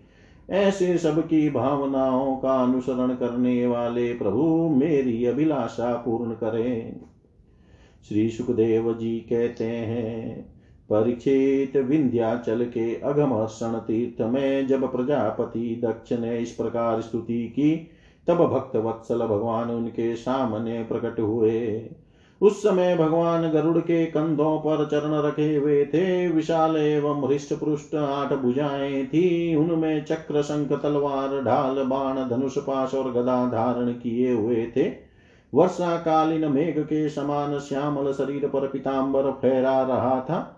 ऐसे सबकी भावनाओं का अनुसरण करने वाले प्रभु मेरी अभिलाषा पूर्ण करें। श्री सुखदेव जी कहते हैं परीक्षित विंध्याचल के अगमर्षण तीर्थ में जब प्रजापति दक्ष ने इस प्रकार स्तुति की, तब भक्त वत्सल भगवान उनके सामने प्रकट हुए। उस समय भगवान गरुड़ के कंधों पर चरण रखे हुए थे। विशाल एवं हृष्ट पृष्ठ आठ भुजाएँ थी। उनमें चक्र, शंख, तलवार, ढाल, बाण, धनुष, पाश और गदा धारण किए हुए थे। वर्षा कालीन मेघ के समान श्यामल शरीर पर पिताम्बर फहरा रहा था।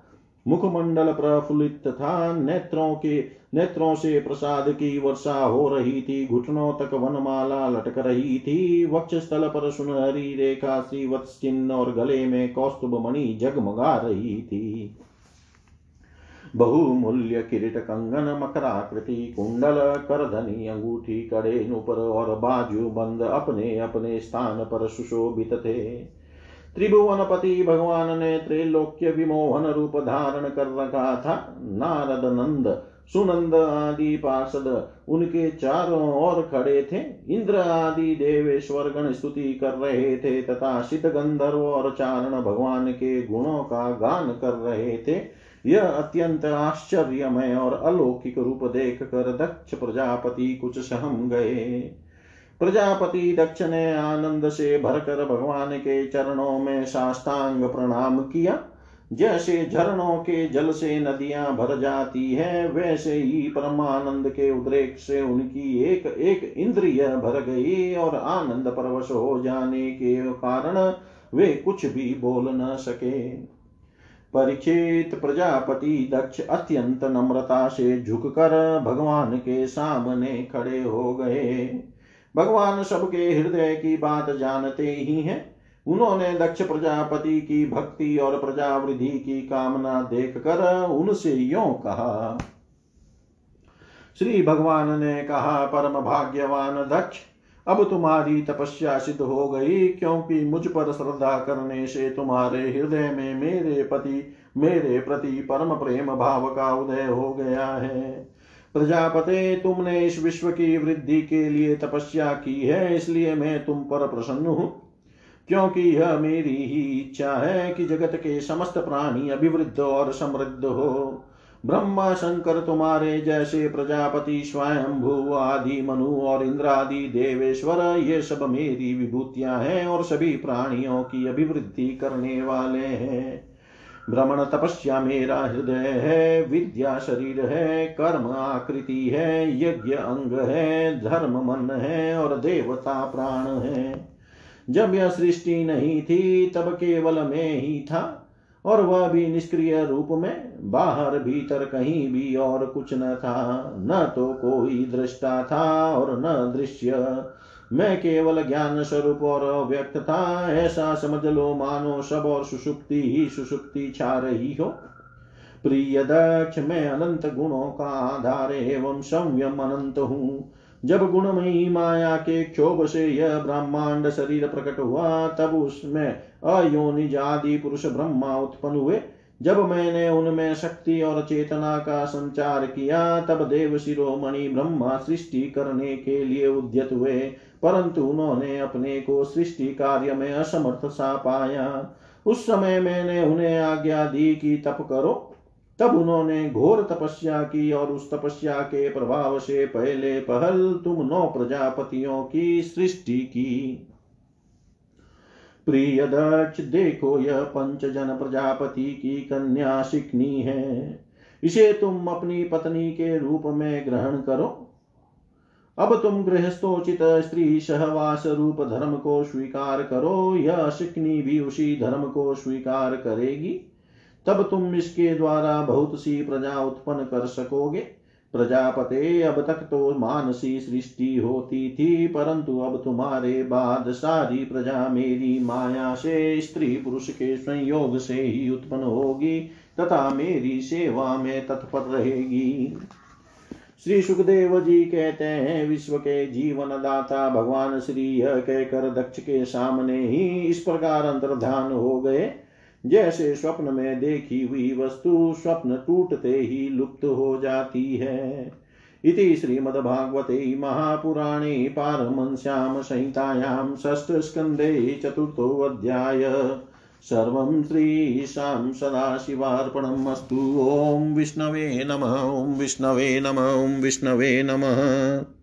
मुखमंडल प्रफुल्लित था। नेत्रों के, नेत्रों से प्रसाद की वर्षा हो रही थी। घुटनों तक वनमाला लटक रही थी। वक्ष स्थल पर सुनहरी रेखा श्रीवत्स चिन्ह और गले में कौस्तुभ मणि जगमगा रही थी। बहुमूल्य किरीट कंगन, मकराकृति, कुंडल, करधनी, अंगूठी कड़े नुपर और बाजू बंद अपने अपने स्थान पर सुशोभित थे। त्रिभुवनपति भगवान ने त्रैलोक्य विमोहन रूप धारण कर रखा था। नारद, नंद, सुनंद आदि पार्षद, उनके चारों ओर खड़े थे। इंद्र आदि देवेश्वर गण स्तुति कर रहे थे तथा शीत गंधर्व और चारण भगवान के गुणों का गान कर रहे थे। यह अत्यंत आश्चर्यमय और अलौकिक रूप देख कर दक्ष प्रजापति कुछ सहम गए। प्रजापति दक्ष ने आनंद से भरकर भगवान के चरणों में साष्टांग प्रणाम किया। जैसे झरनों के जल से नदियाँ भर जाती है, वैसे ही परमानंद के उद्रेक से उनकी एक एक इंद्रिय भर गई और आनंद परवश हो जाने के कारण वे कुछ भी बोल न सके। परीक्षित प्रजापति दक्ष अत्यंत नम्रता से झुककर भगवान के सामने खड़े हो गए। भगवान सबके हृदय की बात जानते ही हैं। उन्होंने दक्ष प्रजापति की भक्ति और प्रजावृद्धि की कामना देखकर उनसे यो कहा, श्री भगवान ने कहा, परम भाग्यवान दक्ष, अब तुम्हारी तपस्या सिद्ध हो गई, क्योंकि मुझ पर श्रद्धा करने से तुम्हारे हृदय में मेरे पति, मेरे प्रति परम प्रेम भाव का उदय हो गया है। प्रजापते, तुमने इस विश्व की वृद्धि के लिए तपस्या की है, इसलिए मैं तुम पर प्रसन्न हूँ। क्योंकि यह मेरी ही इच्छा है कि जगत के समस्त प्राणी अभिवृद्ध और समृद्ध हो। ब्रह्मा शंकर, तुम्हारे जैसे प्रजापति, स्वयंभू, आदि, मनु और इंद्रादि, देवेश्वर, ये सब मेरी विभूतियाँ हैं और सभी प्राणियों की अभिवृद्धि करने वाले हैं। भ्रमण तपस्या मेरा हृदय है, विद्या शरीर है, कर्म आकृति है, यज्ञ अंग है, धर्म मन है और देवता प्राण है। जब यह सृष्टि नहीं थी, तब केवल मैं ही था और वह भी निष्क्रिय रूप में, बाहर भीतर कहीं भी और कुछ न था। न तो कोई दृष्टा था और न दृश्य। मैं केवल ज्ञान स्वरूप और व्यक्त था, ऐसा समझ लो, मानो सब और सुषुप्ति ही सुषुप्ति छा रही हो। प्रिय दक्ष, मैं अनंत गुणों का आधार एवं संयम अनंत हूँ। जब गुणमयी माया के क्षोभ से यह ब्रह्मांड शरीर प्रकट हुआ, तब उसमें अयोनिज आदि पुरुष ब्रह्मा उत्पन्न हुए। जब मैंने उनमें शक्ति और चेतना का संचार किया, तब देव शिरोमणि ब्रह्मा सृष्टि करने के लिए उद्यत हुए, परंतु उन्होंने अपने को सृष्टि कार्य में असमर्थ सा पाया। उस समय मैंने उन्हें आज्ञा दी कि तप करो। तब उन्होंने घोर तपस्या की और उस तपस्या के प्रभाव से पहले पहल तुम नौ प्रजापतियों की सृष्टि की। प्रिय दक्ष देखो, यह पंच जन प्रजापति की कन्या शिकनी है। इसे तुम अपनी पत्नी के रूप में ग्रहण करो। अब तुम गृहस्थोचित स्त्री सहवास रूप धर्म को स्वीकार करो। यह शिकनी भी उसी धर्म को स्वीकार करेगी। तब तुम इसके द्वारा बहुत सी प्रजा उत्पन्न कर सकोगे। प्रजापते अब तक तो मानसी सृष्टि होती थी, परंतु अब तुम्हारे बाद सारी प्रजा मेरी माया से, स्त्री पुरुष के संयोग से ही उत्पन्न होगी, तथा मेरी सेवा में तत्पर रहेगी। श्री सुखदेव जी कहते हैं, विश्व के जीवन दाता भगवान श्री यह कहकर दक्ष के सामने ही इस प्रकार अंतर्धान हो गए। जैसे स्वप्न में देखी हुई वस्तु स्वप्न टूटते ही लुप्त हो जाती है। इति श्रीमद्भागवते महापुराणे पारमंस्यां संहितायां षष्ठस्कन्धे चतुर्थोऽध्याय सर्वं श्रीशां सदाशिवार्पणम् अस्तु। ॐ विष्णवे नमः, ॐ विष्णवे नमः, ॐ विष्णवे नमः।